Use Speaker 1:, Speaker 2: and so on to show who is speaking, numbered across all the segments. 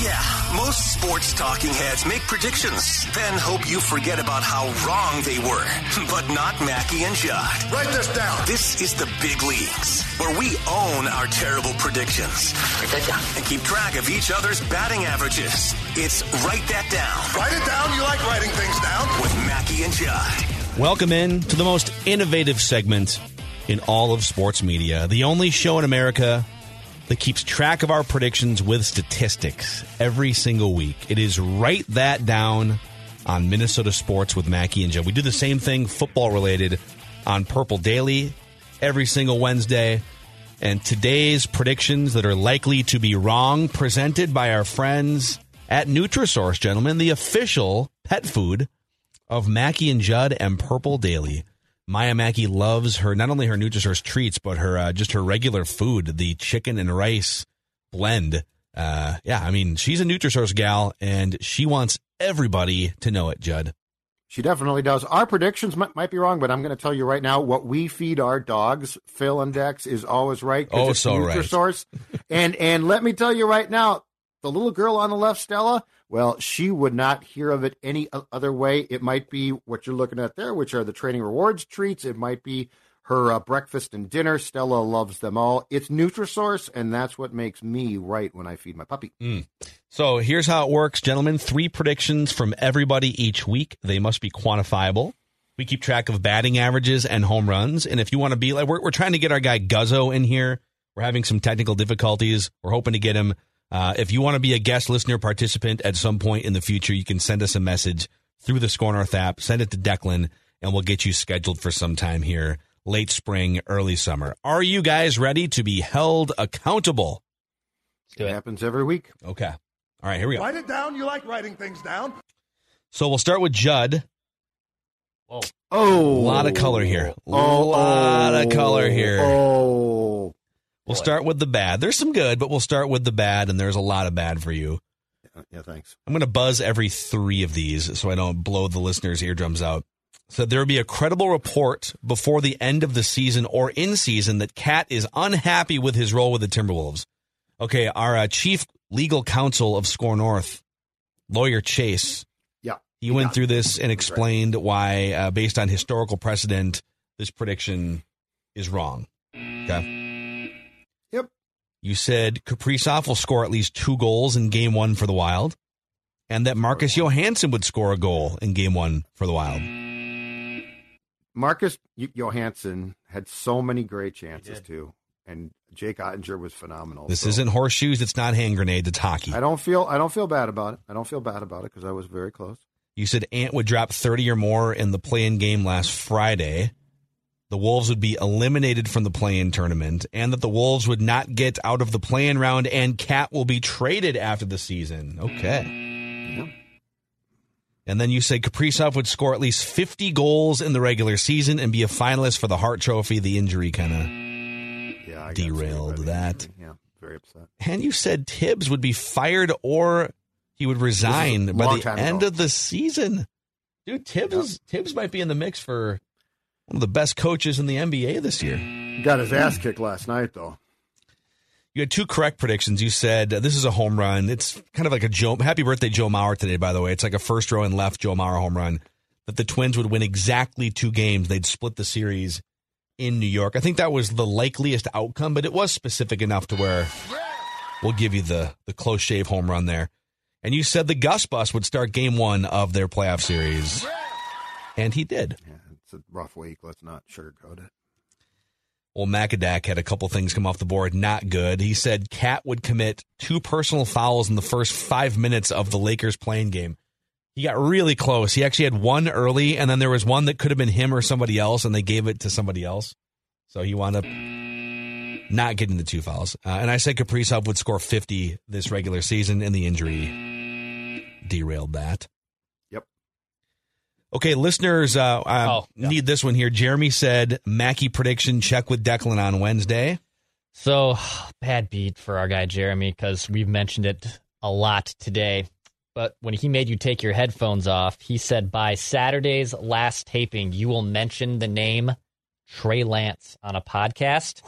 Speaker 1: Yeah, most sports talking heads make predictions, then hope you forget about how wrong they were. But not Mackey and Judd.
Speaker 2: Write this down.
Speaker 1: This is the big leagues, where we own our terrible predictions.
Speaker 3: Write that down.
Speaker 1: And keep track of each other's batting averages. It's Write That Down.
Speaker 2: Write it down. You like writing things down.
Speaker 1: With Mackey and Judd.
Speaker 4: Welcome in to the most innovative segment in all of sports media, the only show in America that keeps track of our predictions with statistics every single week. It is Write That Down on Minnesota Sports with Mackey and Joe. We do the same thing football related on Purple Daily every single Wednesday. And today's predictions that are likely to be wrong presented by our friends at Nutrisource, gentlemen, the official pet food of Mackey and Judd and Purple Daily. Maya Mackey loves her not only her Nutrisource treats, but her uh, just her regular food, the chicken and rice blend. Uh, yeah, I mean she's a Nutrisource gal, and she wants everybody to know it. Judd,
Speaker 5: she definitely does. Our predictions might, might be wrong, but I'm going to tell you right now what we feed our dogs, Phil and Dex, is always right.
Speaker 4: Oh,
Speaker 5: it's
Speaker 4: so
Speaker 5: Nutrisource. right. and and let me tell you right now, the little girl on the left, Stella, well, she would not hear of it any other way. It might be what you're looking at there, which are the training rewards treats. It might be her uh, breakfast and dinner. Stella loves them all. It's Nutrisource, and that's what makes me right when I feed my puppy.
Speaker 4: Mm. So here's how it works, gentlemen. Three predictions from everybody each week. They must be quantifiable. We keep track of batting averages and home runs. And if you want to be like, we're, we're trying to get our guy Guzzo in here. We're having some technical difficulties. We're hoping to get him uh, if you want to be a guest listener participant at some point in the future, you can send us a message through the Score North app. Send it to Declan, and we'll get you scheduled for some time here, late spring, early summer. Are you guys ready to be held accountable?
Speaker 5: It happens every week.
Speaker 4: Okay. All right, here we go.
Speaker 2: Write it down. You like writing things down.
Speaker 4: So we'll start with Judd.
Speaker 5: Oh, oh,
Speaker 4: a lot of color here. A
Speaker 5: oh,
Speaker 4: lot of color here.
Speaker 5: Oh,
Speaker 4: We'll start with the bad. There's some good, but we'll start with the bad, and there's a lot of bad for you.
Speaker 5: Yeah, thanks.
Speaker 4: I'm going to buzz every three of these so I don't blow the listeners' eardrums out. So there will be a credible report before the end of the season or in season that Cat is unhappy with his role with the Timberwolves. Okay, our uh, chief legal counsel of Score North, lawyer Chase.
Speaker 5: Yeah,
Speaker 4: he, he went through this and explained right. why, uh, based on historical precedent, this prediction is wrong. Okay. You said Kaprizov will score at least two goals in game one for the Wild, and that Marcus Johansson would score a goal in game one for the Wild.
Speaker 5: Marcus Johansson had so many great chances too, and Jake Oettinger was phenomenal.
Speaker 4: This
Speaker 5: so.
Speaker 4: isn't horseshoes. It's not hand grenades. It's hockey.
Speaker 5: I don't feel. I don't feel bad about it. I don't feel bad about it because I was very close.
Speaker 4: You said Ant would drop thirty or more in the play-in game last Friday the Wolves would be eliminated from the play-in tournament and that the Wolves would not get out of the play-in round and Cat will be traded after the season. Okay.
Speaker 5: Yeah.
Speaker 4: And then you say Kaprizov would score at least 50 goals in the regular season and be a finalist for the Hart Trophy. The injury kind of
Speaker 5: yeah,
Speaker 4: derailed that.
Speaker 5: Yeah, very upset.
Speaker 4: And you said Thibs would be fired or he would resign by the end
Speaker 5: ago.
Speaker 4: of the season. Dude, Tibbs. Thibs might be in the mix for one of the best coaches in the NBA this year.
Speaker 5: Got his ass kicked last night, though.
Speaker 4: You had two correct predictions. You said this is a home run. It's kind of like a Joe. Happy birthday, Joe Mauer today, by the way. It's like a first row and left Joe Mauer home run. That the Twins would win exactly two games. They'd split the series in New York. I think that was the likeliest outcome, but it was specific enough to where we'll give you the the close shave home run there. And you said the Gus Bus would start game one of their playoff series, and he did.
Speaker 5: Yeah, it's a rough week. Let's not sugarcoat it.
Speaker 4: Well, Macadac had a couple things come off the board, not good. He said Cat would commit two personal fouls in the first five minutes of the Lakers playing game. He got really close. He actually had one early, and then there was one that could have been him or somebody else, and they gave it to somebody else. So he wound up not getting the two fouls. Uh, and I said Kaprizov would score 50 this regular season, and the injury derailed that. Okay, listeners, uh, I
Speaker 3: Oh, yeah.
Speaker 4: need this one here. Jeremy said Mackey prediction check with Declan on Wednesday.
Speaker 3: So bad beat for our guy Jeremy because we've mentioned it a lot today. But when he made you take your headphones off, he said by Saturday's last taping, you will mention the name Trey Lance on a podcast.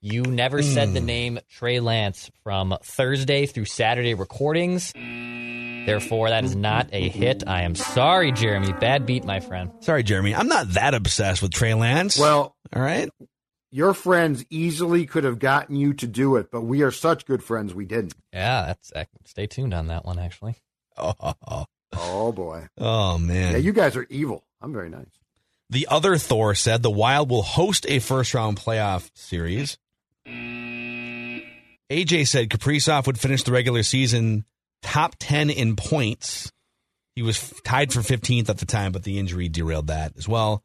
Speaker 3: You never said the name Trey Lance from Thursday through Saturday recordings. Therefore, that is not a hit. I am sorry, Jeremy. Bad beat, my friend.
Speaker 4: Sorry, Jeremy. I'm not that obsessed with Trey Lance.
Speaker 5: Well,
Speaker 4: all right.
Speaker 5: your friends easily could have gotten you to do it, but we are such good friends we didn't.
Speaker 3: Yeah, that's. uh, Stay tuned on that one, actually.
Speaker 4: Oh, oh, oh.
Speaker 5: Oh boy.
Speaker 4: Oh, man.
Speaker 5: Yeah, you guys are evil. I'm very nice.
Speaker 4: The other Thor said the Wild will host a first round playoff series. AJ said Kaprizov would finish the regular season top 10 in points. He was tied for 15th at the time, but the injury derailed that as well.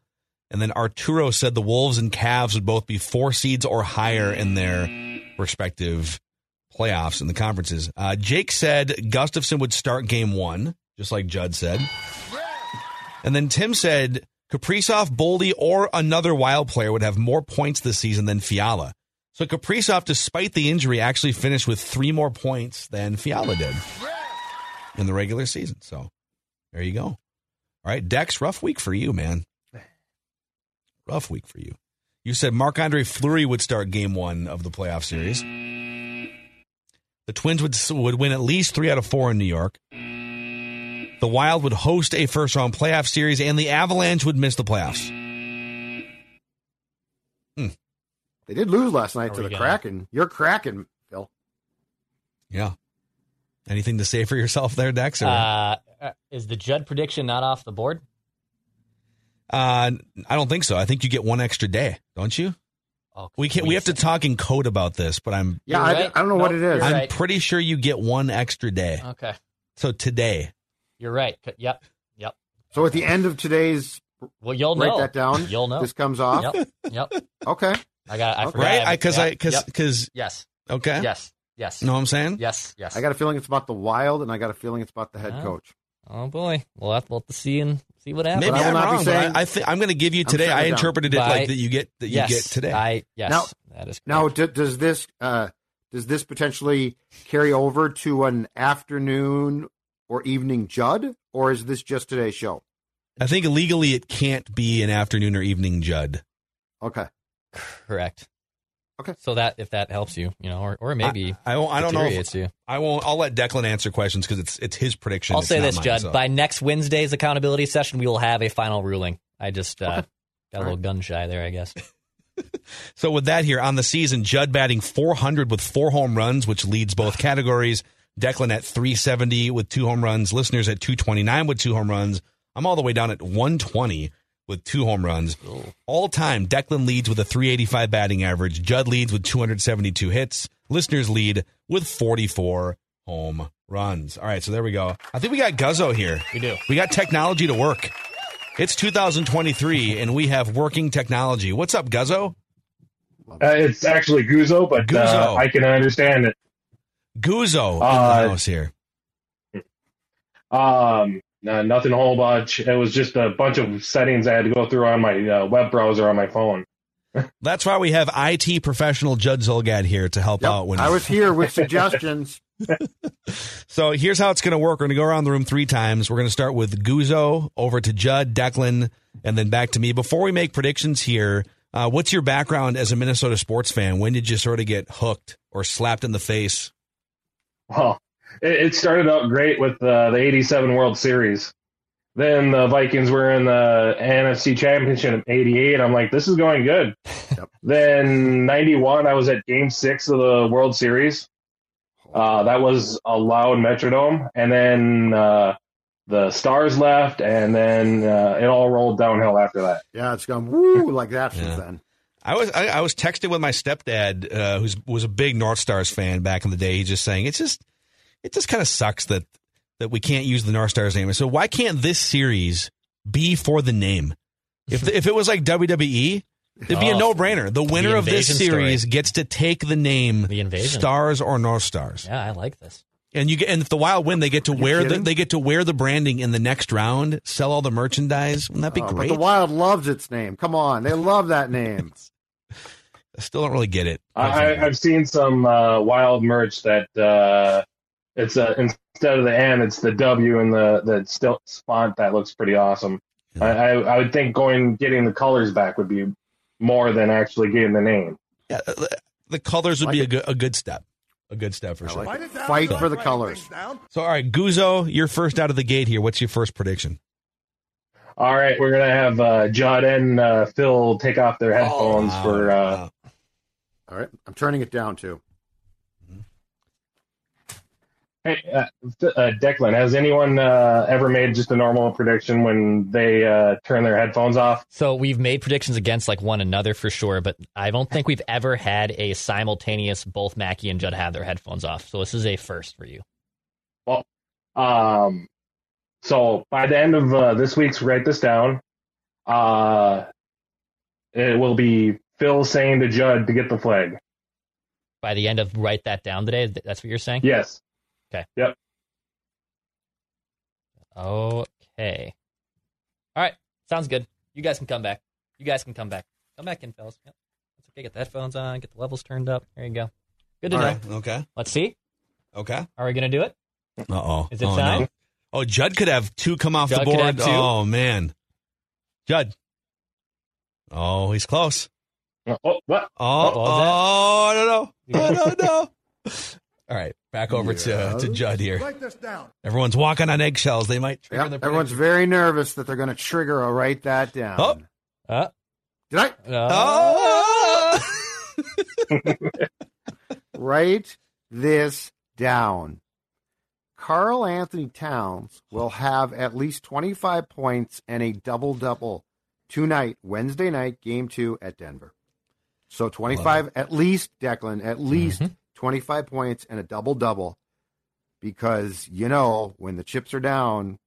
Speaker 4: And then Arturo said the Wolves and Cavs would both be four seeds or higher in their respective playoffs in the conferences. Uh, Jake said Gustavsson would start game one, just like Judd said. And then Tim said Kaprizov, Boldy, or another wild player would have more points this season than Fiala. So Kaprizov, despite the injury, actually finished with three more points than Fiala did in the regular season. So there you go. All right, Dex, rough week for you, man. Rough week for you. You said Marc Andre Fleury would start game one of the playoff series. The Twins would would win at least three out of four in New York. The Wild would host a first round playoff series, and the Avalanche would miss the playoffs.
Speaker 5: They did lose last night
Speaker 3: Are
Speaker 5: to the
Speaker 3: gonna-
Speaker 5: Kraken. You're Kraken, Phil.
Speaker 4: Yeah. Anything to say for yourself there, Dex? Or,
Speaker 3: Uh, uh, is the Judd prediction not off the board?
Speaker 4: uh, I don't think so. I think you get one extra day, don't you?
Speaker 3: Oh,
Speaker 4: We can't. We have to talk in code about this, but I'm
Speaker 5: Yeah,
Speaker 3: You're
Speaker 5: I,
Speaker 3: right.
Speaker 5: I don't know what it is.
Speaker 4: I'm
Speaker 3: right.
Speaker 4: pretty sure you get one extra day.
Speaker 3: Okay,
Speaker 4: So today,
Speaker 3: you're right. Yep, yep.
Speaker 5: So at the end of today's,
Speaker 3: Well, you'll
Speaker 5: write
Speaker 3: know.
Speaker 5: that down.
Speaker 3: You'll know.
Speaker 5: This comes off.
Speaker 3: Yep, yep.
Speaker 5: Okay.
Speaker 3: I got. I
Speaker 5: Okay.
Speaker 3: forgot.
Speaker 4: right? Because I
Speaker 3: Yep,
Speaker 4: because
Speaker 3: yep.
Speaker 4: because
Speaker 3: yes,
Speaker 4: okay.
Speaker 3: yes, yes,
Speaker 4: Know what I'm saying?
Speaker 3: yes, yes.
Speaker 5: I got a feeling it's about the Wild, and I got a feeling it's about the head
Speaker 3: Oh.
Speaker 5: coach.
Speaker 3: Oh boy, we'll have, we'll have to see and see what happens.
Speaker 4: Maybe
Speaker 5: I will
Speaker 4: I'm
Speaker 5: not
Speaker 4: wrong.
Speaker 5: saying-
Speaker 4: I, I think I'm going to give you today. I
Speaker 5: it down.
Speaker 4: interpreted it like that. You get that you
Speaker 3: yes,
Speaker 4: get today.
Speaker 3: I yes,
Speaker 5: Now-
Speaker 3: that is
Speaker 5: Now, d- does this uh, does this potentially carry over to an afternoon or evening Judd, or is this just today's show?
Speaker 4: I think legally it can't be an afternoon or evening Judd.
Speaker 5: Okay.
Speaker 3: Correct.
Speaker 5: Okay.
Speaker 3: So that if that helps you, you know, or or maybe
Speaker 4: I, I, won't- I don't know. If,
Speaker 3: you.
Speaker 4: I won't. I'll let Declan answer questions because it's it's his prediction.
Speaker 3: I'll
Speaker 4: It's
Speaker 3: say this,
Speaker 4: mine,
Speaker 3: Judd.
Speaker 4: so.
Speaker 3: By next Wednesday's accountability session, we will have a final ruling. I just uh,
Speaker 5: Okay.
Speaker 3: got a little gun shy there, I guess.
Speaker 4: So with that here on the season, Judd batting 400 with four home runs, which leads both categories. Declan at 370 with two home runs. Listeners at 229 with two home runs. I'm all the way down at 120 with two home runs. All time, Declan leads with a 385 batting average. Judd leads with 272 hits. Listeners lead with 44 home runs. All right, so there we go. I think we got Guzzo here.
Speaker 3: We do.
Speaker 4: We got technology to work. It's 2023 and we have working technology. What's up, Guzzo?
Speaker 6: Uh, it's actually Guzo, but
Speaker 4: Guzzo.
Speaker 6: Uh, I can understand it.
Speaker 4: Guzo in the
Speaker 6: Uh,
Speaker 4: house here.
Speaker 6: Um, no, nothing a whole bunch. It was just a bunch of settings I had to go through on my uh, web browser on my phone.
Speaker 4: That's why we have IT professional Judd Zulgad here to help
Speaker 5: Yep.
Speaker 4: out. When
Speaker 5: I was here with suggestions.
Speaker 4: so here's how it's going to work. We're going to go around the room three times. We're going to start with Guzo, over to Judd, Declan, and then back to me. Before we make predictions here, uh, what's your background as a Minnesota sports fan? When did you sort of get hooked or slapped in the face?
Speaker 6: Well, it, it started out great with uh, the '87 World Series. Then the Vikings were in the NFC Championship in '88. I'm like, this is going good.
Speaker 5: Yep.
Speaker 6: Then '91, I was at Game Six of the World Series. Uh, that was a loud Metrodome, and then uh, the Stars left, and then uh, it all rolled downhill after that.
Speaker 5: Yeah, it's gone woo like that since
Speaker 4: Yeah.
Speaker 5: then.
Speaker 4: I was I, I was texting with my stepdad, uh, who's was a big North Stars fan back in the day. He's just saying it's just it just kind of sucks that that we can't use the North Stars name. So why can't this series be for the name? If the, if it was like WWE, it'd be a
Speaker 3: Oh.
Speaker 4: no brainer. The winner
Speaker 3: The
Speaker 4: of this
Speaker 3: invasion story.
Speaker 4: series gets to take the name
Speaker 3: The invasion.
Speaker 4: Stars or North Stars.
Speaker 3: Yeah, I like this.
Speaker 4: And you get, and if the Wild win, they get to wear the they get to wear the branding in the next round, sell all the merchandise. Wouldn't that be
Speaker 5: Oh,
Speaker 4: great?
Speaker 5: but the Wild loves its name. Come on, they love that name.
Speaker 4: I still don't really get it.
Speaker 6: I, I- I've seen some uh, wild merch that uh, it's a, instead of the N, it's the W and the the still font that looks pretty awesome. I, I, I would think going getting the colors back would be more than actually getting the name.
Speaker 4: Yeah, the- the colors would
Speaker 5: Like
Speaker 4: be a good a good step, a good step for sure.
Speaker 5: like
Speaker 2: Write down.
Speaker 5: Fight
Speaker 2: You
Speaker 5: for the colors.
Speaker 2: writing things down?
Speaker 4: So, all right, Guzo, you're first out of the gate here. What's your first prediction?
Speaker 6: All right, we're gonna have uh, Judd and uh, Phil take off their headphones
Speaker 4: Wow,
Speaker 6: for. Uh,
Speaker 4: wow.
Speaker 5: All right, I'm turning it down too.
Speaker 6: Hey, uh, uh, Declan, has anyone uh, ever made just a normal prediction when they uh, turn their headphones off?
Speaker 3: So we've made predictions against like one another for sure, but I don't think we've ever had a simultaneous both Mackey and Judd have their headphones off. So this is a first for you.
Speaker 6: Well, um, so by the end of uh, this week's, write this down. Uh, it will be Phil saying to Judd to get the flag.
Speaker 3: By the end of write that down today, that's what you're saying?
Speaker 6: Yes.
Speaker 3: Okay. Yep. Okay. All right. Sounds good. You guys can come back. You guys can come back. Come back in, fellas. Yep. That's okay. Get the headphones on. Get the levels turned up. There you go. Good to
Speaker 4: All
Speaker 3: know.
Speaker 4: right, okay,
Speaker 3: Let's see.
Speaker 4: okay.
Speaker 3: Are we going to do it?
Speaker 4: Uh oh.
Speaker 3: Is it
Speaker 4: oh,
Speaker 3: time?
Speaker 4: No. Oh, Judd could have two come off
Speaker 3: Judd
Speaker 4: the
Speaker 3: could
Speaker 4: board.
Speaker 3: have two.
Speaker 4: Oh man, Judd. Oh, he's close.
Speaker 6: Oh, what?
Speaker 4: Oh,
Speaker 3: What was
Speaker 4: oh, I don't know. I don't know. All right, back over to to Judd here.
Speaker 2: Write this down.
Speaker 4: Everyone's walking on eggshells. They might. trigger
Speaker 5: Yep,
Speaker 4: the
Speaker 5: everyone's very nervous that they're going to trigger a write that down.
Speaker 4: Oh.
Speaker 3: Uh,
Speaker 5: Did I
Speaker 3: uh,
Speaker 4: Oh!
Speaker 5: write this down? Karl-Anthony Towns will have at least 25 points and a double double tonight, Wednesday night, game two at Denver. So 25 at least, Declan, at least
Speaker 4: Mm-hmm.
Speaker 5: 25 points and a double double because, you know, when the chips are down,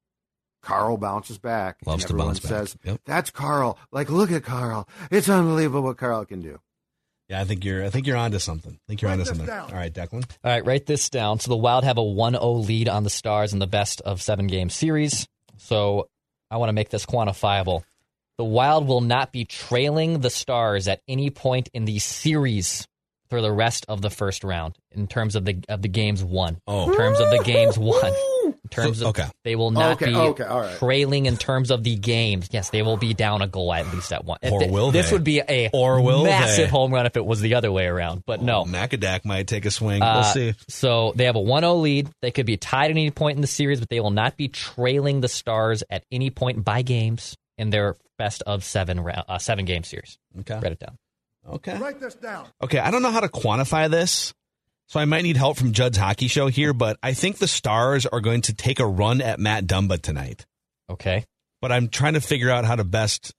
Speaker 5: Karl bounces back.
Speaker 4: Loves
Speaker 5: and
Speaker 4: to
Speaker 5: everyone
Speaker 4: bounce back.
Speaker 5: says,
Speaker 4: Yep.
Speaker 5: That's Karl. Like, look at Karl. It's unbelievable what Karl can do.
Speaker 4: Yeah, I think you're. I think you're onto something. I think you're
Speaker 2: Write
Speaker 4: onto something.
Speaker 2: down.
Speaker 4: All right, Declan.
Speaker 3: All right, write this down. So the Wild have a 1-0 lead on the Stars in the best of seven game series. So I want to make this quantifiable. The Wild will not be trailing the Stars at any point in the series for the rest of the first round in terms of the of the games won.
Speaker 4: Oh.
Speaker 3: In terms of the games won. In terms
Speaker 4: So-
Speaker 3: of
Speaker 4: okay.
Speaker 3: they will not
Speaker 5: Okay,
Speaker 3: be
Speaker 5: okay, all right.
Speaker 3: trailing in terms of the games. Yes, they will be down a goal at least at one.
Speaker 4: Or
Speaker 3: Th-
Speaker 4: will
Speaker 3: this
Speaker 4: they?
Speaker 3: would be a
Speaker 4: Or will
Speaker 3: massive
Speaker 4: they?
Speaker 3: home run if it was the other way around. But no.
Speaker 4: Oh, Macadac might take a swing.
Speaker 3: Uh,
Speaker 4: we'll see.
Speaker 3: So they have a 1 0 lead. They could be tied at any point in the series, but they will not be trailing the Stars at any point by games in their best of seven round, uh, seven game series.
Speaker 4: Okay.
Speaker 3: Write it down.
Speaker 4: Okay.
Speaker 2: Write this down.
Speaker 4: Okay, I don't know how to quantify this, so I might need help from Judd's hockey show here, but I think the Stars are going to take a run at Matt Dumba tonight.
Speaker 3: Okay.
Speaker 4: But I'm trying to figure out how to best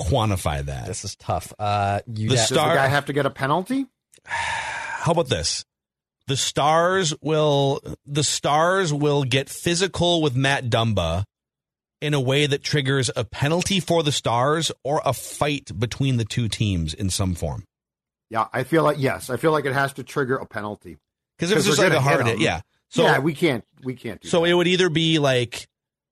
Speaker 4: quantify that.
Speaker 3: This is tough. Uh, you
Speaker 4: The
Speaker 3: got-
Speaker 5: Does
Speaker 4: Star-
Speaker 5: the guy have to get a penalty?
Speaker 4: How about this? The Stars will the Stars will get physical with Matt Dumba in a way that triggers a penalty for the Stars or a fight between the two teams in some form.
Speaker 5: Yeah, I feel like yes, I feel like it has to trigger a penalty.
Speaker 4: Because it's
Speaker 5: 'Cause
Speaker 4: just like a hard hit, yeah. So
Speaker 5: yeah, we can't we can't do
Speaker 4: So
Speaker 5: that.
Speaker 4: it would either be like,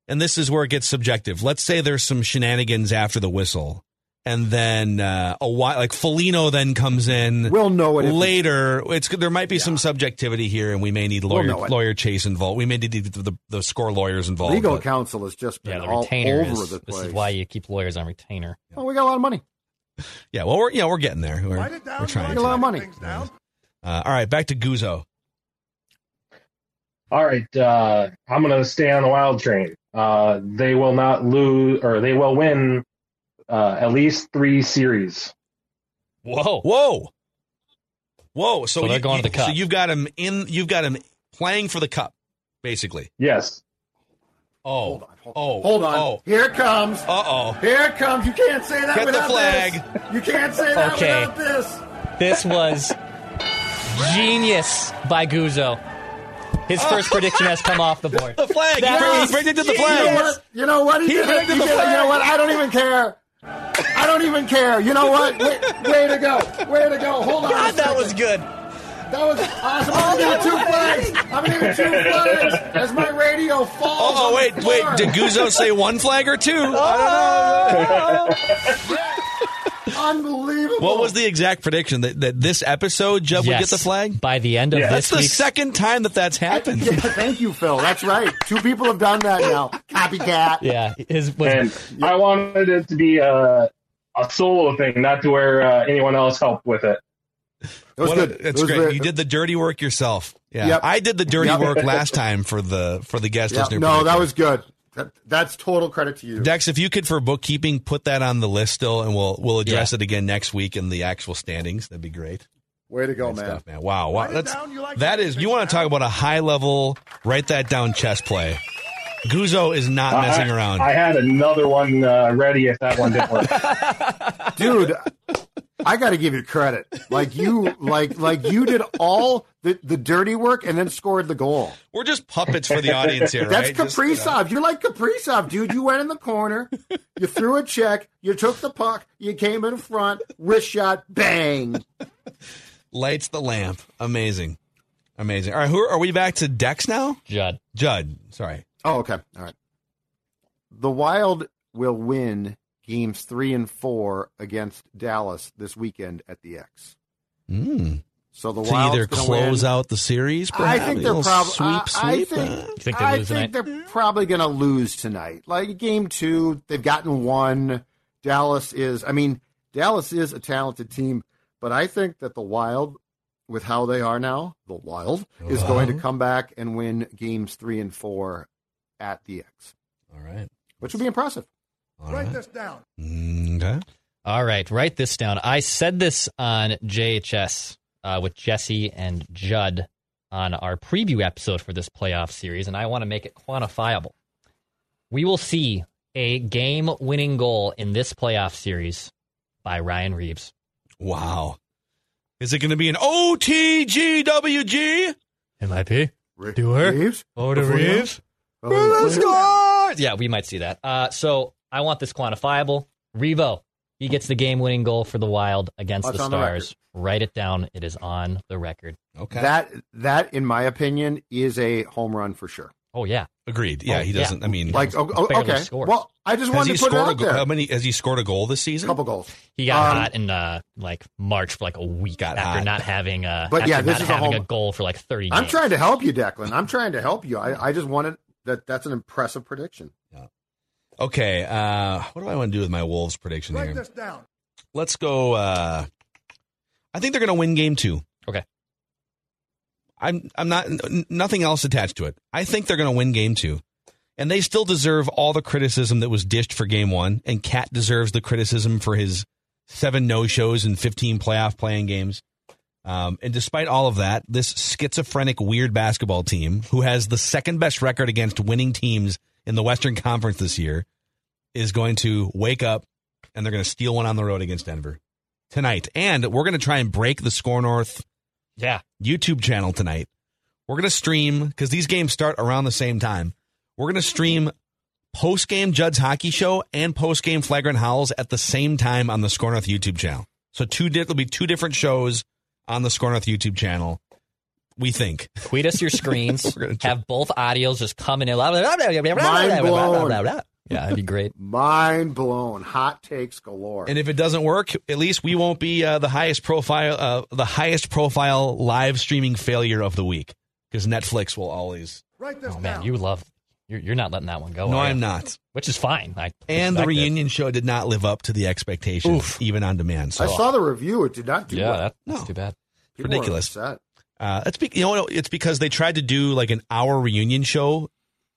Speaker 4: and this is where it gets subjective. Let's say there's some shenanigans after the whistle, and then uh, a while, like Foligno then comes in
Speaker 5: we'll know it if
Speaker 4: later. It's there might be some subjectivity here, and we may need lawyer
Speaker 5: know it.
Speaker 4: lawyer chase involved. We may need the, the, the score lawyers involved.
Speaker 5: legal
Speaker 4: but-
Speaker 5: counsel has just been
Speaker 3: yeah,
Speaker 5: all
Speaker 3: retainer
Speaker 5: over
Speaker 3: is,
Speaker 5: the
Speaker 3: This is why you keep lawyers on retainer.
Speaker 5: Oh, we got a lot of money.
Speaker 4: yeah, well, we're yeah we're getting there. We're,
Speaker 2: Write it down.
Speaker 4: we're
Speaker 2: You
Speaker 4: trying.
Speaker 2: like
Speaker 5: a lot of money.
Speaker 2: writing down.
Speaker 4: Uh, all right, back to Guzo.
Speaker 6: All right, uh, I'm going to stay on the wild train. Uh, they will not lose, or they will win uh, at least three series.
Speaker 3: Whoa.
Speaker 4: Whoa, Whoa! So,
Speaker 3: So they're
Speaker 4: you,
Speaker 3: going to the cup.
Speaker 4: So you've got him in. You've got him playing for the cup, basically.
Speaker 6: Yes.
Speaker 4: Oh,
Speaker 5: Hold on. Hold,
Speaker 4: oh,
Speaker 5: hold on.
Speaker 4: Oh,
Speaker 5: Here it comes.
Speaker 4: uh oh.
Speaker 5: Here it comes. You can't say that
Speaker 4: Get the flag.
Speaker 5: this. You can't say that
Speaker 3: Okay.
Speaker 5: without this.
Speaker 3: This was genius by Guzzo. His first prediction has come off the board.
Speaker 4: The flag.
Speaker 3: That
Speaker 4: he, predicted the
Speaker 5: You know
Speaker 4: flag.
Speaker 5: what? You know what? He,
Speaker 4: He
Speaker 5: did it.
Speaker 4: predicted
Speaker 5: He
Speaker 4: the
Speaker 5: did it. You know what? I don't even care. I don't even care. You know what? Way, way to go. Way to go. Hold on.
Speaker 3: God, that was good.
Speaker 5: That was awesome. I'm gonna give you two flags. I'm gonna give you two flags as my radio falls.
Speaker 4: Oh, oh wait,
Speaker 5: the
Speaker 4: wait. Did Guzzo say one flag or two? Oh!
Speaker 5: Unbelievable.
Speaker 4: What was the exact prediction that, that this episode Judd would get the flag?
Speaker 3: By the end of
Speaker 6: Yeah.
Speaker 4: That's
Speaker 3: this
Speaker 4: the
Speaker 3: week's
Speaker 4: second time that that's happened.
Speaker 5: Yeah, thank you, Phil. That's right. Two people have done that now. Copycat.
Speaker 3: Yeah, his was,
Speaker 6: And I wanted it to be a, a solo thing, not to where uh, anyone else helped with it.
Speaker 5: It was
Speaker 4: What a-
Speaker 5: good.
Speaker 4: That's
Speaker 5: it was
Speaker 4: great.
Speaker 5: very-
Speaker 4: you did the dirty work yourself. Yeah,
Speaker 5: Yep.
Speaker 4: I did the dirty
Speaker 5: Yep.
Speaker 4: work last time for the for the guest
Speaker 5: Yeah,
Speaker 4: listener.
Speaker 5: no, that was good. That, that's total credit to you.
Speaker 4: Dex. If you could for bookkeeping put that on the list still, and we'll we'll address
Speaker 3: Yeah.
Speaker 4: it again next week in the actual standings. That'd be great.
Speaker 5: Way to go, man.
Speaker 4: stuff, man. Wow, wow.
Speaker 2: Write
Speaker 4: That's
Speaker 2: down. You like
Speaker 4: that
Speaker 2: writing
Speaker 4: is. You want to talk about a high level? Write that down. Chess play. Guzzo is not messing
Speaker 6: I,
Speaker 4: around.
Speaker 6: I had another one uh, ready if that one didn't work.
Speaker 5: dude i gotta give you credit like you like like you did all the, the dirty work and then scored the goal
Speaker 4: We're just puppets for the audience here,
Speaker 5: that's
Speaker 4: right? Just, you know.
Speaker 5: Kaprizov. You're like Kaprizov, dude. You went in the corner, you threw a check, you took the puck, you came in front, wrist shot, bang.
Speaker 4: lights the lamp. Amazing, amazing. All right, who are, are we back to Dex now?
Speaker 3: Judd.
Speaker 4: Judd. Sorry.
Speaker 5: Oh, okay. All right. The Wild will win games three and four against Dallas this weekend at the X.
Speaker 4: Mm.
Speaker 5: So the
Speaker 4: To
Speaker 5: Wild's
Speaker 4: either close
Speaker 5: win.
Speaker 4: out the series.
Speaker 5: I
Speaker 4: perhaps?
Speaker 5: think they're probably.
Speaker 4: sweep,
Speaker 5: I, I think.
Speaker 4: uh,
Speaker 3: think they
Speaker 5: I think they're probably going to lose tonight. Like game two, they've gotten one. Dallas is. I mean, Dallas is a talented team, but I think that the Wild, with how they are now, the Wild is going to come back and win games three and four at the X,
Speaker 4: all right.
Speaker 5: which would be impressive.
Speaker 4: All
Speaker 2: Write
Speaker 4: right.
Speaker 2: this down.
Speaker 4: Okay.
Speaker 3: All right, write this down. I said this on JHS uh, with Jesse and Judd on our preview episode for this playoff series, and I want to make it quantifiable. We will see a game winning goal in this playoff series by Ryan Reaves.
Speaker 4: Wow. Is it going to be an OTGWG?
Speaker 3: MIP?
Speaker 5: Rick
Speaker 3: Do her?
Speaker 5: Reaves?
Speaker 3: Oh, to
Speaker 5: you?
Speaker 3: Reaves?
Speaker 5: Oh,
Speaker 3: Let's
Speaker 5: Reaves?
Speaker 3: go! Yeah, we might see that. Uh, so I want this quantifiable. Revo, he gets the game winning goal for the Wild against
Speaker 5: That's
Speaker 3: the
Speaker 5: on the
Speaker 3: Stars. Write it down. It is on the record.
Speaker 4: Okay.
Speaker 5: That that, in my opinion, is a home run for sure.
Speaker 3: Oh, yeah.
Speaker 4: Agreed. Yeah,
Speaker 3: Oh,
Speaker 4: he doesn't. I mean,
Speaker 5: Like, oh, oh,
Speaker 3: barely
Speaker 5: okay.
Speaker 3: scores.
Speaker 5: Well, I just
Speaker 4: has
Speaker 5: wanted
Speaker 4: he
Speaker 5: to put it
Speaker 4: a
Speaker 5: out
Speaker 4: goal?
Speaker 5: there.
Speaker 4: How many? Has he scored a goal this season?
Speaker 5: A couple goals.
Speaker 3: He got
Speaker 5: Um,
Speaker 3: hot in uh, like March for like a week
Speaker 4: Got
Speaker 3: after
Speaker 4: hot.
Speaker 3: not having a.
Speaker 5: But
Speaker 3: after
Speaker 5: yeah, this
Speaker 3: not
Speaker 5: is a home-
Speaker 3: a goal for like thirty.
Speaker 5: I'm
Speaker 3: games.
Speaker 5: trying to help you, Declan. I'm trying to help you. I, I just wanted that. That's an impressive prediction.
Speaker 4: Okay. Uh, what do I want to do with my Wolves prediction
Speaker 2: Write
Speaker 4: here?
Speaker 2: this down.
Speaker 4: Let's go. Uh, I think they're going to win game two.
Speaker 3: Okay.
Speaker 4: I'm. I'm not. n- Nothing else attached to it. I think they're going to win game two, and they still deserve all the criticism that was dished for game one. And Cat deserves the criticism for his seven no shows and 15 playoff playing games. Um, and despite all of that, this schizophrenic, weird basketball team, who has the second best record against winning teams in the Western Conference this year, is going to wake up and they're going to steal one on the road against Denver tonight. And we're going to try and break the Score North
Speaker 3: Yeah,
Speaker 4: YouTube channel tonight. We're going to stream because these games start around the same time. We're going to stream post game Judd's hockey show and post game Flagrant Howls at the same time on the Score North YouTube channel. So two di- there'll be two different shows on the Score North YouTube channel. We think.
Speaker 3: tweet us your screens.
Speaker 4: We're gonna try-
Speaker 3: have both audios just coming in. Mind
Speaker 5: blown.
Speaker 3: Yeah, that'd be great.
Speaker 5: Mind blown. Hot takes galore.
Speaker 4: And if it doesn't work, at least we won't be uh, the highest profile, uh, the highest profile live streaming failure of the week because Netflix will always.
Speaker 2: Write this
Speaker 3: Oh man, you love. You're, you're not letting that one go.
Speaker 4: no. I'm not.
Speaker 3: Which is fine. I
Speaker 4: And the
Speaker 3: respect it.
Speaker 4: reunion show did not live up to the expectations,
Speaker 3: Oof.
Speaker 4: even on demand. So
Speaker 5: I saw the review. It did not do
Speaker 3: Yeah,
Speaker 5: well.
Speaker 3: that, that's
Speaker 4: No.
Speaker 3: too bad.
Speaker 5: People
Speaker 4: ridiculous.
Speaker 5: upset.
Speaker 4: uh, that's be- you know what? it's because they tried to do like an hour reunion show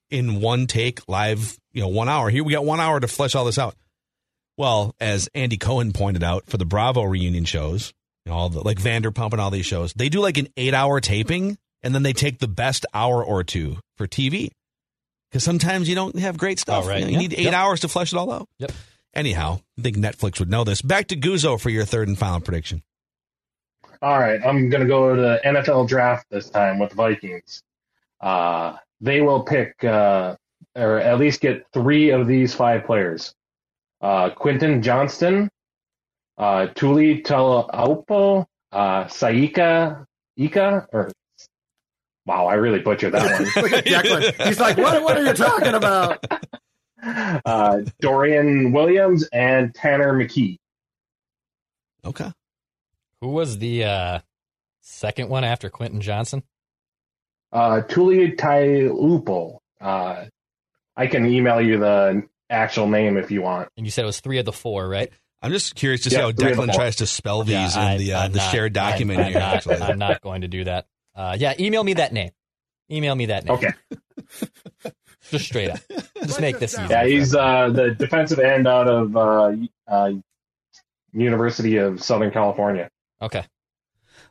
Speaker 4: in one take, live. You know, one hour. Here we got one hour to flesh all this out. Well, as Andy Cohen pointed out for the Bravo reunion shows, You know, all the like Vanderpump and all these shows. They do like an eight hour taping and then they take the best hour or two for TV. Because sometimes you don't have great stuff.
Speaker 3: Right.
Speaker 4: You, know, you
Speaker 3: Yep.
Speaker 4: need eight
Speaker 3: Yep.
Speaker 4: hours to flesh it all out.
Speaker 3: Yep.
Speaker 4: Anyhow, I think Netflix would know this. Back to Guzzo for your third and final prediction.
Speaker 6: All right, I'm going to go to the NFL draft this time with Vikings. Uh, they will pick, uh, or at least get three of these five players: uh, Quentin Johnston, uh, Tuli Talaupo, uh, Saika Ika, or wow, I really butchered that
Speaker 5: one. at Declan. He's like, what, what are you talking about?
Speaker 6: uh, Dorian Williams and Tanner McKee.
Speaker 4: Okay.
Speaker 3: Who was the uh, second one after Quentin Johnson?
Speaker 6: Uh, Tuli Tailupo. Uh, I can email you the actual name if you want.
Speaker 3: And you said it was three of the four, right?
Speaker 4: I'm just curious to see
Speaker 6: Yeah,
Speaker 4: how
Speaker 6: three of the
Speaker 4: Declan tries to spell these
Speaker 3: Yeah,
Speaker 4: in the uh, the
Speaker 3: not-
Speaker 4: shared document
Speaker 3: I'm, I'm
Speaker 4: here.
Speaker 3: not. I'm not going to do that. Uh, yeah, email me that name. Email me that name.
Speaker 6: Okay.
Speaker 3: Just straight up. Just make this easy.
Speaker 6: Yeah, he's uh, the defensive end out of uh, uh, University of Southern California.
Speaker 3: Okay.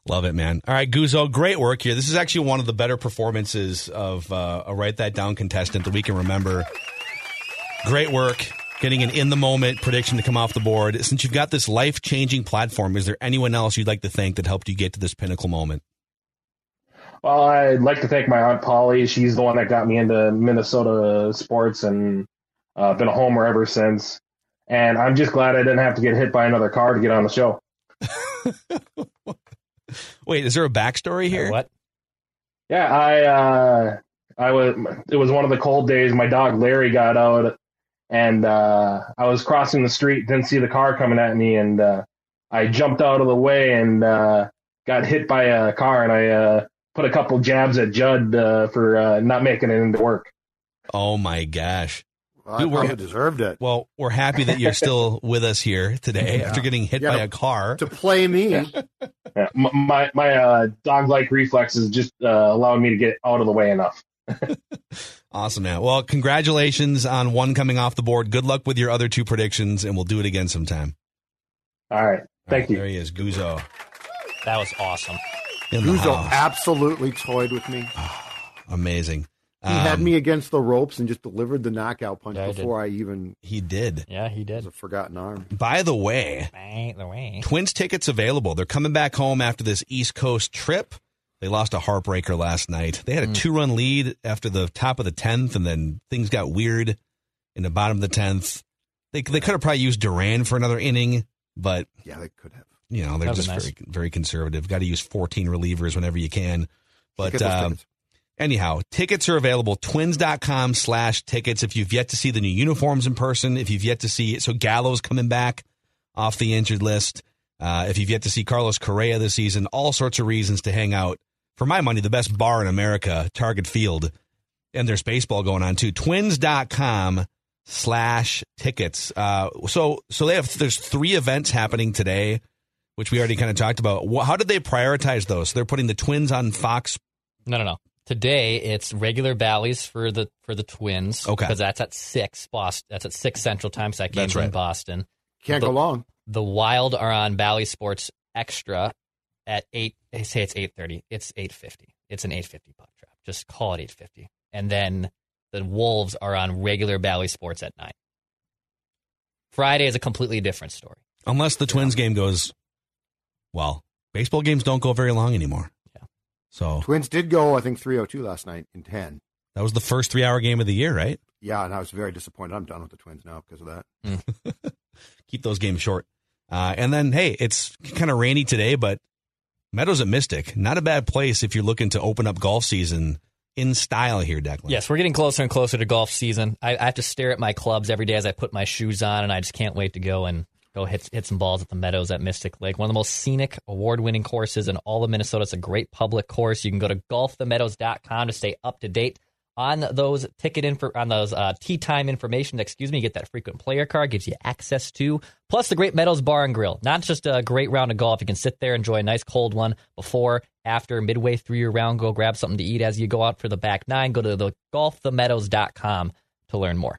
Speaker 4: Love it, man. All right, Guzzo, great work here. This is actually one of the better performances of uh, a Write That Down contestant that we can remember. Great work getting an in the moment prediction to come off the board. Since you've got this life changing platform, is there anyone else you'd like to thank that helped you get to this pinnacle moment?
Speaker 6: Well, I'd like to thank my aunt Polly. She's the one that got me into Minnesota sports and uh, been a homer ever since. And I'm just glad I didn't have to get hit by another car to get on the show.
Speaker 4: Wait, is there a backstory here?
Speaker 3: What?
Speaker 6: Yeah, I uh, I was. It was one of the cold days. My dog Larry got out, and uh, I was crossing the street. Didn't see the car coming at me, and uh, I jumped out of the way and uh, got hit by a car. And I uh, put a couple jabs at Judd uh, for uh, not making it into work.
Speaker 4: Oh my gosh.
Speaker 5: Well, I
Speaker 4: we're-
Speaker 5: probably deserved it.
Speaker 4: Well, we're happy that you're still with us here today
Speaker 5: Yeah.
Speaker 4: after getting hit
Speaker 5: Yeah,
Speaker 4: by
Speaker 5: to-
Speaker 4: a car.
Speaker 5: To play me.
Speaker 6: Yeah, m- my my uh, dog-like reflexes just uh, allowed me to get out of the way enough.
Speaker 4: Awesome, man. Well, congratulations on one coming off the board. Good luck with your other two predictions, and we'll do it again sometime.
Speaker 6: All right, thank
Speaker 4: right,
Speaker 6: you.
Speaker 4: There he is, Guzzo.
Speaker 3: That was awesome.
Speaker 4: In the
Speaker 5: Guzzo
Speaker 4: house.
Speaker 5: absolutely toyed with me.
Speaker 4: Amazing.
Speaker 5: He had
Speaker 4: Um,
Speaker 5: me against the ropes and just delivered the knockout punch
Speaker 3: Yeah,
Speaker 5: before I even
Speaker 4: He did.
Speaker 3: Yeah, he
Speaker 5: was
Speaker 3: did.
Speaker 5: a forgotten arm.
Speaker 4: By the way,
Speaker 3: By the way.
Speaker 4: Twins tickets available. They're coming back home after this East Coast trip. They lost a heartbreaker last night. They had a two run lead after the top of the 10th, and then things got weird in the bottom of the 10th. They, they could have probably used Duran for another inning, but
Speaker 5: Yeah, they could have.
Speaker 4: You know they're
Speaker 3: That'd
Speaker 4: just
Speaker 3: nice.
Speaker 4: very very conservative. Got to use 14 relievers whenever you can. But um, anyhow, tickets are available. Twins.com slash tickets. If you've yet to see the new uniforms in person, if you've yet to see so Gallo's coming back off the injured list. Uh, if you've yet to see Carlos Correa this season, all sorts of reasons to hang out. For my money, the best bar in America, Target Field. And there's baseball going on too. Twins.com slash tickets. Uh, so, so they have, there's three events happening today, which we already kind of talked about. How did they prioritize those? They're putting the Twins on Fox.
Speaker 3: No, no, no. Today it's regular Bally's for the for the Twins.
Speaker 4: Okay.
Speaker 3: Because that's at six Boston. That's at six Central Time. So that game's
Speaker 4: That's right.
Speaker 3: in Boston.
Speaker 5: Can't
Speaker 3: The-
Speaker 5: go long.
Speaker 3: The Wild are on Bally Sports Extra at eight. They say it's eight thirty. It's eight fifty. It's an eight fifty puck drop. Just call it eight fifty. And then the Wolves are on regular Bally Sports at nine. Friday is a completely different story.
Speaker 4: Unless the Twins game goes, well, baseball games don't go very long anymore.
Speaker 3: Yeah.
Speaker 4: So
Speaker 5: Twins did go, I think, 302 last night in 10.
Speaker 4: that was the first three hour game of the year, right?
Speaker 5: Yeah, and I was very disappointed. I'm done with the Twins now because of that.
Speaker 4: Keep those games short. Uh, and then, hey, it's kind of rainy today, but Meadows at Mystic, not a bad place if you're looking to open up golf season in style here, Declan.
Speaker 3: Yes, we're getting closer and closer to golf season. I, I have to stare at my clubs every day as I put my shoes on, and I just can't wait to go and go hit hit some balls at the Meadows at Mystic Lake. One of the most scenic, award winning courses in all of Minnesota. It's a great public course. You can go to golfthemeadows.com to stay up to date on those ticket info on those uh, tea time information. Excuse me, you get that frequent player card, gives you access to plus the Great Meadows Bar and Grill. Not just a great round of golf. You can sit there enjoy a nice cold one before, after, midway through your round. Go grab something to eat as you go out for the back nine. Go to the golfthemeadows.com to learn more.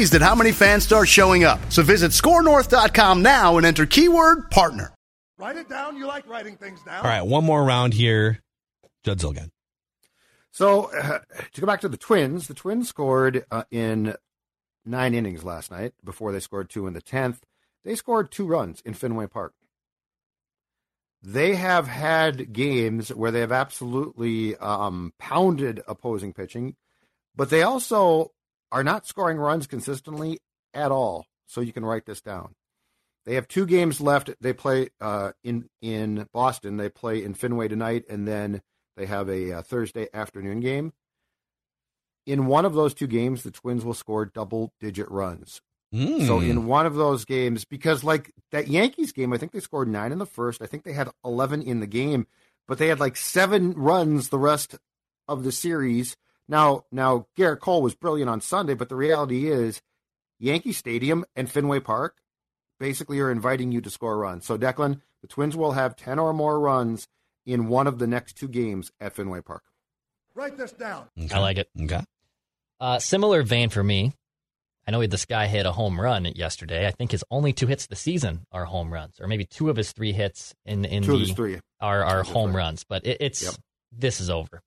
Speaker 7: at how many fans start showing up. So visit scorenorth.com now and enter keyword partner.
Speaker 2: Write it down. You like writing things down.
Speaker 4: All right, one more round here. Judd Zulgad.
Speaker 5: So uh, to go back to the Twins, the Twins scored uh, in nine innings last night before they scored two in the tenth. They scored two runs in Fenway Park. They have had games where they have absolutely um, pounded opposing pitching, but they also are not scoring runs consistently at all. So you can write this down. They have two games left. They play uh, in in Boston. They play in Fenway tonight, and then they have a, uh Thursday afternoon game. In one of those two games, the Twins will score double digit runs.
Speaker 4: Mm.
Speaker 5: So in one of those games, because like that Yankees game, I think they scored nine in the first. I think they had eleven in the game, but they had like seven runs the rest of the series. Now, now Gerrit Cole was brilliant on Sunday, but the reality is, Yankee Stadium and Fenway Park basically are inviting you to score runs. So Declan, the Twins will have ten or more runs in one of the next two games at Fenway Park.
Speaker 2: Write this down.
Speaker 3: I like it.
Speaker 4: Okay.
Speaker 3: Uh, similar vein for me. I know this guy hit a home run yesterday. I think his only two hits this season are home runs, or maybe two of his three hits in in
Speaker 5: Two of
Speaker 3: the
Speaker 5: his three.
Speaker 3: are are home runs. But it, it's
Speaker 5: Yep.
Speaker 3: this is over.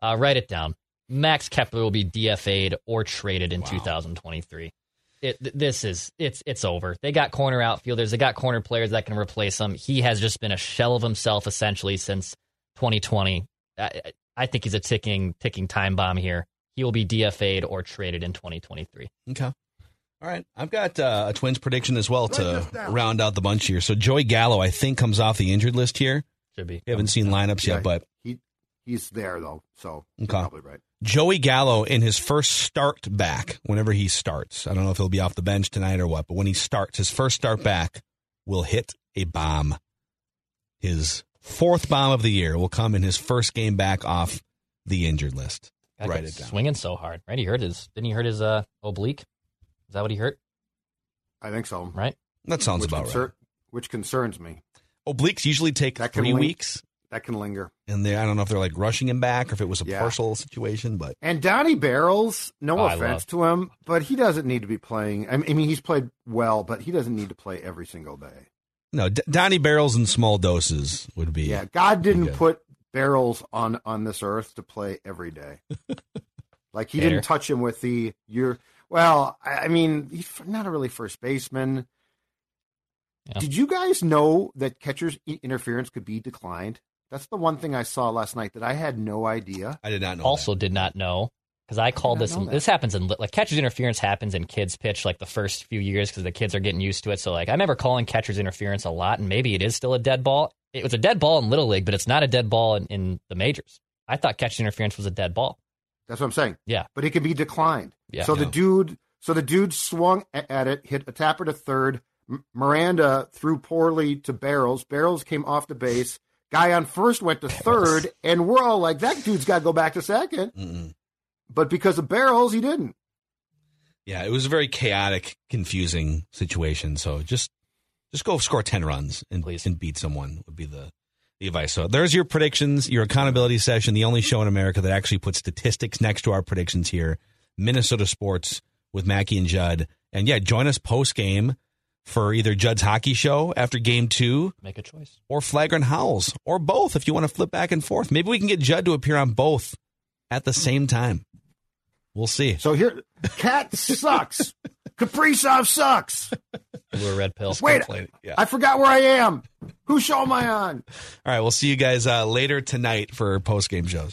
Speaker 3: Uh, write it down. Max Kepler will be DFA'd or traded in 2023. It, this is it's it's over. They got corner outfielders. They got corner players that can replace him. He has just been a shell of himself essentially since 2020. I, I- I think he's a ticking ticking time bomb here. He will be DFA'd or traded in 2023.
Speaker 4: Okay. All right. I've got uh, a Twins prediction as well to round out the bunch here. So Joey Gallo, I think, comes off the injured list here.
Speaker 3: Should be.
Speaker 4: We haven't seen lineups
Speaker 5: Yeah,
Speaker 4: yet, but
Speaker 5: he he's there though, so you're
Speaker 4: Okay.
Speaker 5: probably right.
Speaker 4: Joey Gallo in his first start back, whenever he starts, I don't know if he'll be off the bench tonight or what, but when he starts, his first start back will hit a bomb. His fourth bomb of the year will come in his first game back off the injured list.
Speaker 3: God,
Speaker 4: Write it down.
Speaker 3: Swinging so hard, right? He hurt his. Didn't he hurt his uh, oblique? Is that what he hurt?
Speaker 5: I think so.
Speaker 3: Right.
Speaker 4: That sounds
Speaker 5: which
Speaker 4: about
Speaker 5: concer-
Speaker 4: right.
Speaker 5: Which concerns me.
Speaker 4: Obliques usually take
Speaker 5: That
Speaker 4: three
Speaker 5: link-
Speaker 4: weeks,
Speaker 5: That can linger.
Speaker 4: and they, I don't know if they're like rushing him back or if it was a
Speaker 5: Yeah.
Speaker 4: partial situation, but
Speaker 5: And Donnie Barrels, no
Speaker 3: Oh,
Speaker 5: offense to him, but he doesn't need to be playing. I mean, he's played well, but he doesn't need to play every single day.
Speaker 4: no, D- Donnie Barrels in small doses would be.
Speaker 5: Yeah, God didn't put Barrels on on this earth to play every day. like he
Speaker 3: Hater.
Speaker 5: didn't touch him with the you're. Well, I I mean, he's not a really first baseman.
Speaker 3: Yeah.
Speaker 5: Did you guys know that catcher's interference could be declined? That's the one thing I saw last night that I had no idea.
Speaker 4: I did not know.
Speaker 3: also did not know because I called
Speaker 5: not
Speaker 3: this.
Speaker 5: know.
Speaker 3: This happens in like catcher's interference happens in kids pitch like the first few years because the kids are getting used to it. So like I remember calling catcher's interference a lot, and maybe it is still a dead ball. It was a dead ball in little league, but it's not a dead ball in, in the majors. I thought catcher's interference was a dead ball.
Speaker 5: That's what I'm saying.
Speaker 3: Yeah.
Speaker 5: but it can be declined.
Speaker 3: Yeah.
Speaker 5: So the dude, so the dude swung at it, hit a tapper to third. M- Miranda threw poorly to Barrels. Barrels came off the base. Guy on first went to third, and we're all like, that dude's got to go back to second.
Speaker 4: Mm-mm.
Speaker 5: But because of Barrels, he didn't.
Speaker 4: Yeah, it was a very chaotic, confusing situation. So just just go score ten runs and
Speaker 3: Please.
Speaker 4: and beat someone would be the the advice. So there's your predictions, your accountability session, the only show in America that actually puts statistics next to our predictions here. Minnesota Sports with Mackey and Judd. And yeah, join us post game for either Judd's hockey show after game two
Speaker 3: Make a choice.
Speaker 4: or Flagrant Howls or both if you want to flip back and forth. Maybe we can get Judd to appear on both at the same time. We'll see.
Speaker 5: So here, Cat sucks. Kaprizov sucks.
Speaker 3: Blue or red pill.
Speaker 5: Wait,
Speaker 4: yeah.
Speaker 5: I forgot where I am. Whose show am I on?
Speaker 4: All right, we'll see you guys uh, later tonight for post game shows.